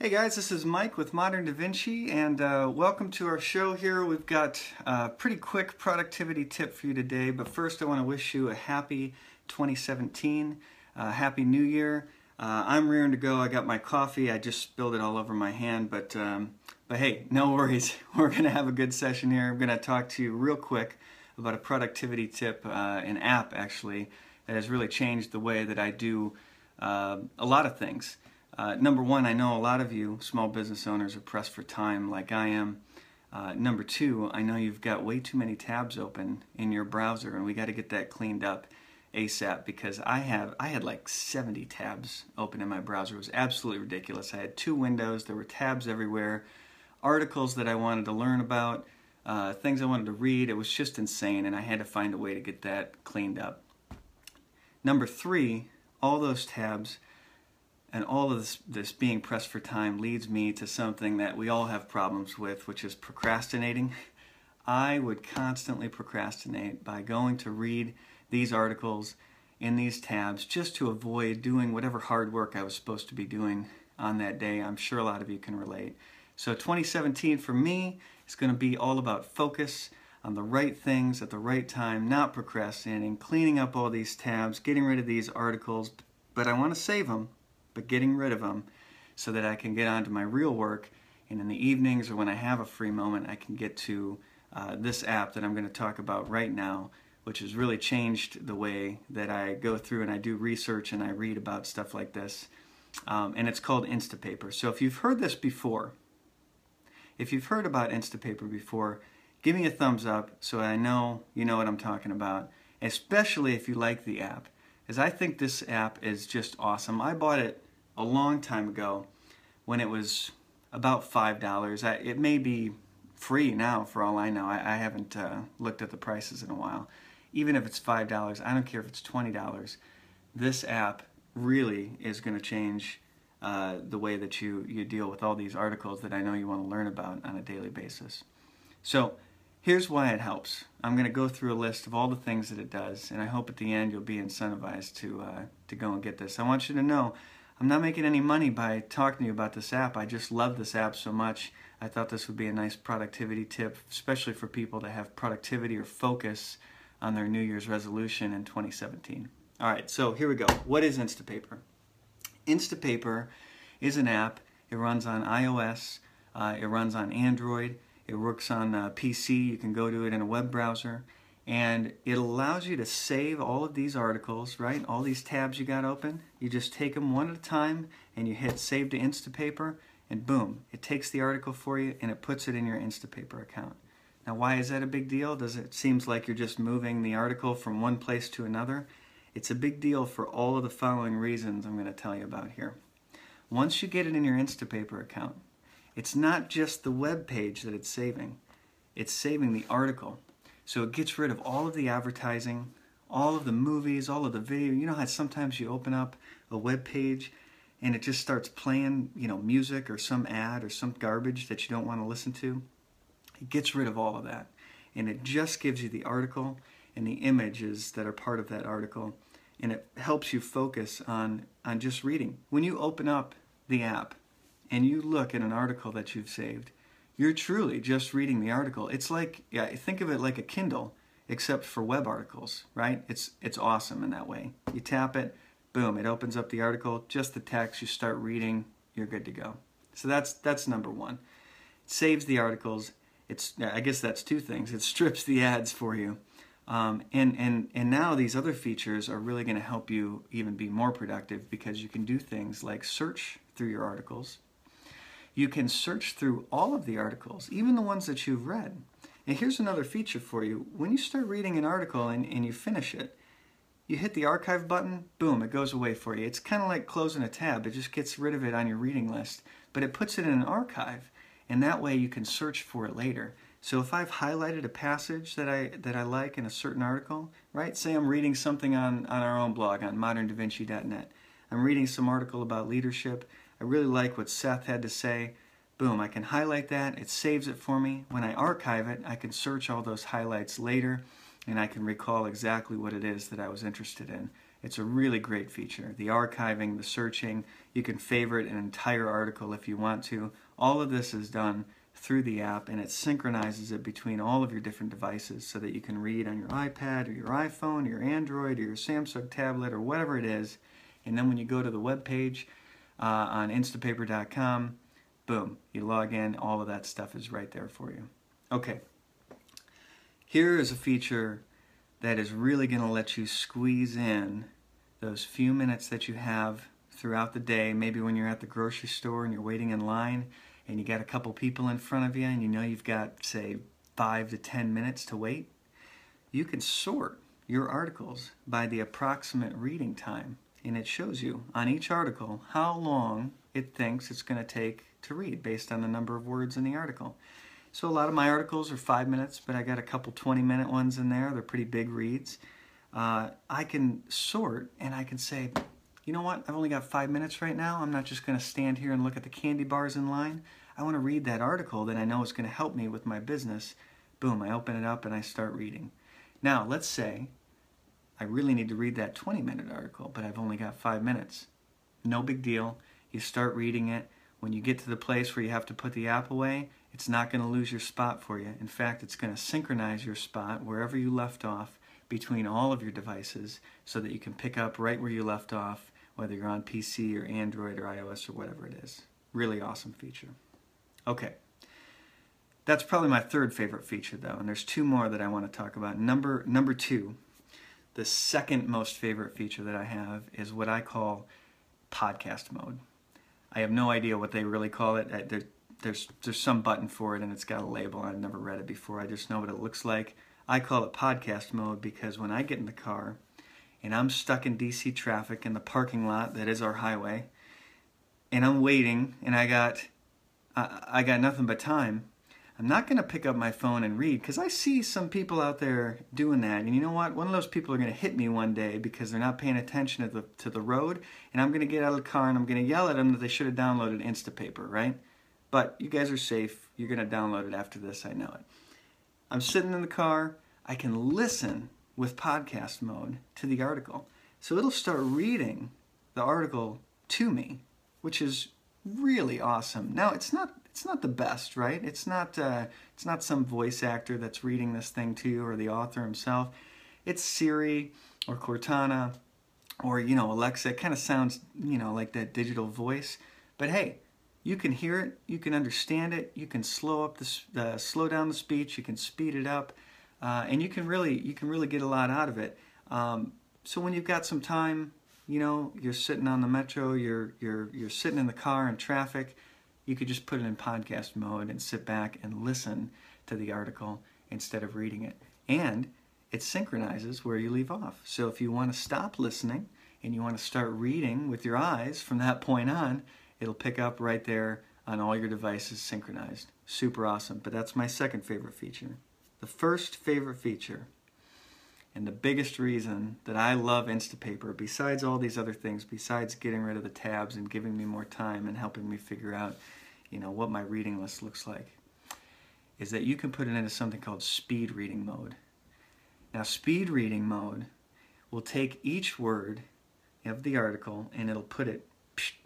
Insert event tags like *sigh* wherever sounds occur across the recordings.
Hey guys, this is Mike with Modern Da Vinci, and uh, welcome to our show here. We've got a pretty quick productivity tip for you today, but first I want to wish you a happy 2017, uh, happy new year. Uh, I'm rearing to go. I got my coffee. I just spilled it all over my hand, but um, but hey, no *laughs* worries. We're gonna have a good session here. I'm gonna talk to you real quick about a productivity tip, uh, an app actually that has really changed the way that I do uh, a lot of things. Uh, number one, I know a lot of you small business owners are pressed for time like I am. Uh, number two, I know you've got way too many tabs open in your browser and we got to get that cleaned up ASAP because I have I had like 70 tabs open in my browser. It was absolutely ridiculous. I had two windows, there were tabs everywhere, articles that I wanted to learn about, uh, things I wanted to read. It was just insane and I had to find a way to get that cleaned up. Number three, all those tabs and all of this, this being pressed for time leads me to something that we all have problems with, which is procrastinating. I would constantly procrastinate by going to read these articles in these tabs just to avoid doing whatever hard work I was supposed to be doing on that day. I'm sure a lot of you can relate. So 2017 for me is going to be all about focus on the right things at the right time, not procrastinating, cleaning up all these tabs, getting rid of these articles, but I want to save them but getting rid of them so that I can get on to my real work. And in the evenings or when I have a free moment, I can get to uh, this app that I'm going to talk about right now, which has really changed the way that I go through and I do research and I read about stuff like this. Um, and it's called Instapaper. So if you've heard this before, if you've heard about Instapaper before, give me a thumbs up so I know you know what I'm talking about, especially if you like the app. As I think this app is just awesome. I bought it a long time ago when it was about five dollars. It may be free now for all I know. I, I haven't uh, looked at the prices in a while. Even if it's five dollars, I don't care if it's twenty dollars. This app really is going to change uh, the way that you you deal with all these articles that I know you want to learn about on a daily basis. So here's why it helps. I'm going to go through a list of all the things that it does, and I hope at the end you'll be incentivized to uh, to go and get this. I want you to know I'm not making any money by talking to you about this app. I just love this app so much. I thought this would be a nice productivity tip, especially for people that have productivity or focus on their New Year's resolution in 2017. All right, so here we go. What is Instapaper? Instapaper is an app. It runs on iOS. Uh, it runs on Android. It works on uh, PC. You can go to it in a web browser and it allows you to save all of these articles, right? All these tabs you got open. You just take them one at a time and you hit save to Instapaper and boom, it takes the article for you and it puts it in your Instapaper account. Now, why is that a big deal? Does it seems like you're just moving the article from one place to another? It's a big deal for all of the following reasons I'm going to tell you about here. Once you get it in your Instapaper account, it's not just the web page that it's saving. It's saving the article. So it gets rid of all of the advertising, all of the movies, all of the video. You know how sometimes you open up a web page and it just starts playing, you know, music or some ad or some garbage that you don't want to listen to? It gets rid of all of that. And it just gives you the article and the images that are part of that article. And it helps you focus on, on just reading. When you open up the app and you look at an article that you've saved, you're truly just reading the article. It's like, yeah, think of it like a Kindle, except for web articles, right? It's it's awesome in that way. You tap it, boom, it opens up the article, just the text. You start reading, you're good to go. So that's that's number one. It saves the articles. It's I guess that's two things. It strips the ads for you. Um, and, and, and now these other features are really going to help you even be more productive because you can do things like search through your articles you can search through all of the articles, even the ones that you've read. And here's another feature for you. When you start reading an article and, and you finish it, you hit the archive button, boom, it goes away for you. It's kind of like closing a tab. It just gets rid of it on your reading list, but it puts it in an archive, and that way you can search for it later. So if I've highlighted a passage that I that I like in a certain article, right? Say I'm reading something on, on our own blog on moderndavinci.net. I'm reading some article about leadership. I really like what Seth had to say. Boom, I can highlight that. It saves it for me. When I archive it, I can search all those highlights later and I can recall exactly what it is that I was interested in It's a really great feature. The archiving, the searching, you can favorite an entire article if you want to. All of this is done through the app and it synchronizes it between all of your different devices so that you can read on your iPad or your iPhone or your Android or your Samsung tablet or whatever it is. And then when you go to the web page uh, on instapaper.com, boom, you log in, all of that stuff is right there for you. Okay, here is a feature that is really going to let you squeeze in those few minutes that you have throughout the day, maybe when you're at the grocery store and you're waiting in line and you got a couple people in front of you and you know you've got, say, five to ten minutes to wait, you can sort your articles by the approximate reading time. And it shows you on each article how long it thinks it's going to take to read based on the number of words in the article. So a lot of my articles are five minutes, but I got a couple 20 minute ones in there. They're pretty big reads. Uh, I can sort and I can say, you know what, I've only got five minutes right now. I'm not just going to stand here and look at the candy bars in line. I want to read that article that I know is going to help me with my business. Boom, I open it up and I start reading. Now, let's say I really need to read that 20 minute article, but I've only got five minutes. No big deal. You start reading it. When you get to the place where you have to put the app away, it's not going to lose your spot for you. In fact, it's going to synchronize your spot wherever you left off between all of your devices so that you can pick up right where you left off whether you're on PC or Android or iOS or whatever it is. Really awesome feature. Okay. That's probably my third favorite feature though, and there's two more that I want to talk about. Number number 2, the second most favorite feature that I have is what I call podcast mode. I have no idea what they really call it. There, there's there's some button for it and it's got a label. I've never read it before. I just know what it looks like. I call it podcast mode because when I get in the car and I'm stuck in DC traffic in the parking lot that is our highway, and I'm waiting, and I got I, I got nothing but time. I'm not going to pick up my phone and read because I see some people out there doing that. And you know what? One of those people are going to hit me one day because they're not paying attention to the to the road, and I'm going to get out of the car and I'm going to yell at them that they should have downloaded Instapaper, right? But you guys are safe. You're going to download it after this. I know it. I'm sitting in the car. I can listen with podcast mode to the article. So it'll start reading the article to me, which is really awesome. Now it's not it's not the best, right? It's not uh, it's not some voice actor that's reading this thing to you or the author himself. It's Siri or Cortana or you know Alexa. It kind of sounds you know like that digital voice, but hey, you can hear it, you can understand it, you can slow up the uh, slow down the speech, you can speed it up uh, and you can really you can really get a lot out of it. Um, so when you've got some time, you know, you're sitting on the metro, you're you're you're sitting in the car in traffic, you could just put it in podcast mode and sit back and listen to the article instead of reading it. And it synchronizes where you leave off. So if you want to stop listening and you want to start reading with your eyes from that point on, it'll pick up right there on all your devices synchronized. Super awesome. But that's my second favorite feature. The first favorite feature and the biggest reason that I love Instapaper, besides all these other things, besides getting rid of the tabs and giving me more time and helping me figure out, you know, what my reading list looks like, is that you can put it into something called speed reading mode. Now, speed reading mode will take each word of the article and it'll put it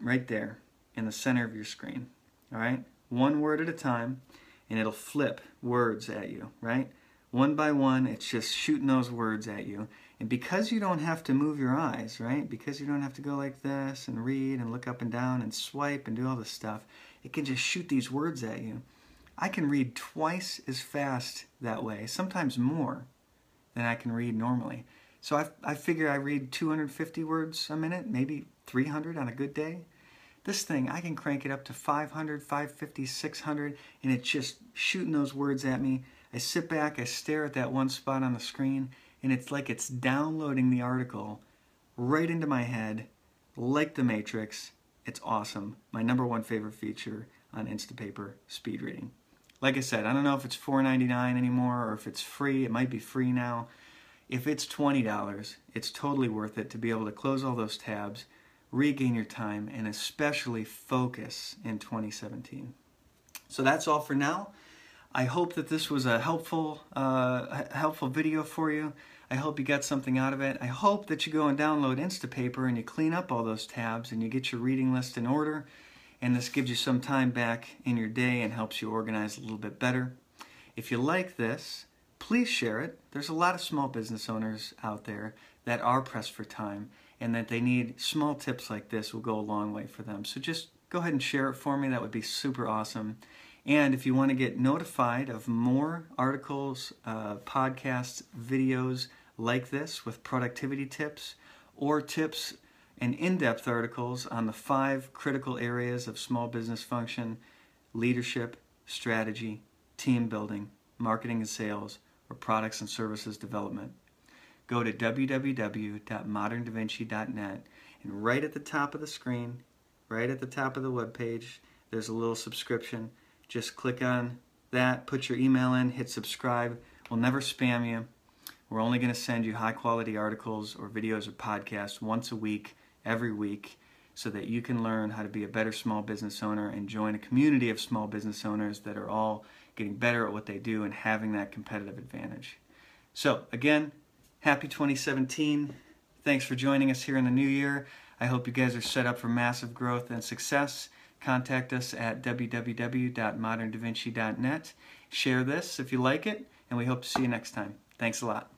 right there in the center of your screen. All right? One word at a time and it'll flip words at you, right? One by one, it's just shooting those words at you. And because you don't have to move your eyes, right? Because you don't have to go like this and read and look up and down and swipe and do all this stuff, it can just shoot these words at you. I can read twice as fast that way, sometimes more than I can read normally. So I, I figure I read 250 words a minute, maybe 300 on a good day. This thing, I can crank it up to 500, 550, 600, and it's just shooting those words at me. I sit back, I stare at that one spot on the screen, and it's like it's downloading the article right into my head, like the Matrix. It's awesome. My number one favorite feature on Instapaper, speed reading. Like I said, I don't know if it's $4.99 anymore or if it's free. It might be free now. If it's $20, it's totally worth it to be able to close all those tabs regain your time, and especially focus in 2017. So that's all for now. I hope that this was a helpful, uh, helpful video for you. I hope you got something out of it. I hope that you go and download Instapaper and you clean up all those tabs and you get your reading list in order. And this gives you some time back in your day and helps you organize a little bit better. If you like this, please share it. There's a lot of small business owners out there that are pressed for time and that they need small tips like this will go a long way for them. So just go ahead and share it for me. That would be super awesome. And if you want to get notified of more articles, uh, podcasts, videos like this with productivity tips or tips and in depth articles on the five critical areas of small business function leadership, strategy, team building, marketing and sales, or products and services development. Go to www.moderndavinci.net and right at the top of the screen, right at the top of the web page, there's a little subscription. Just click on that, put your email in, hit subscribe. We'll never spam you. We're only going to send you high quality articles or videos or podcasts once a week, every week, so that you can learn how to be a better small business owner and join a community of small business owners that are all getting better at what they do and having that competitive advantage. So, again, happy 2017. Thanks for joining us here in the new year. I hope you guys are set up for massive growth and success. Contact us at www.moderndavinci.net. Share this if you like it, and we hope to see you next time. Thanks a lot.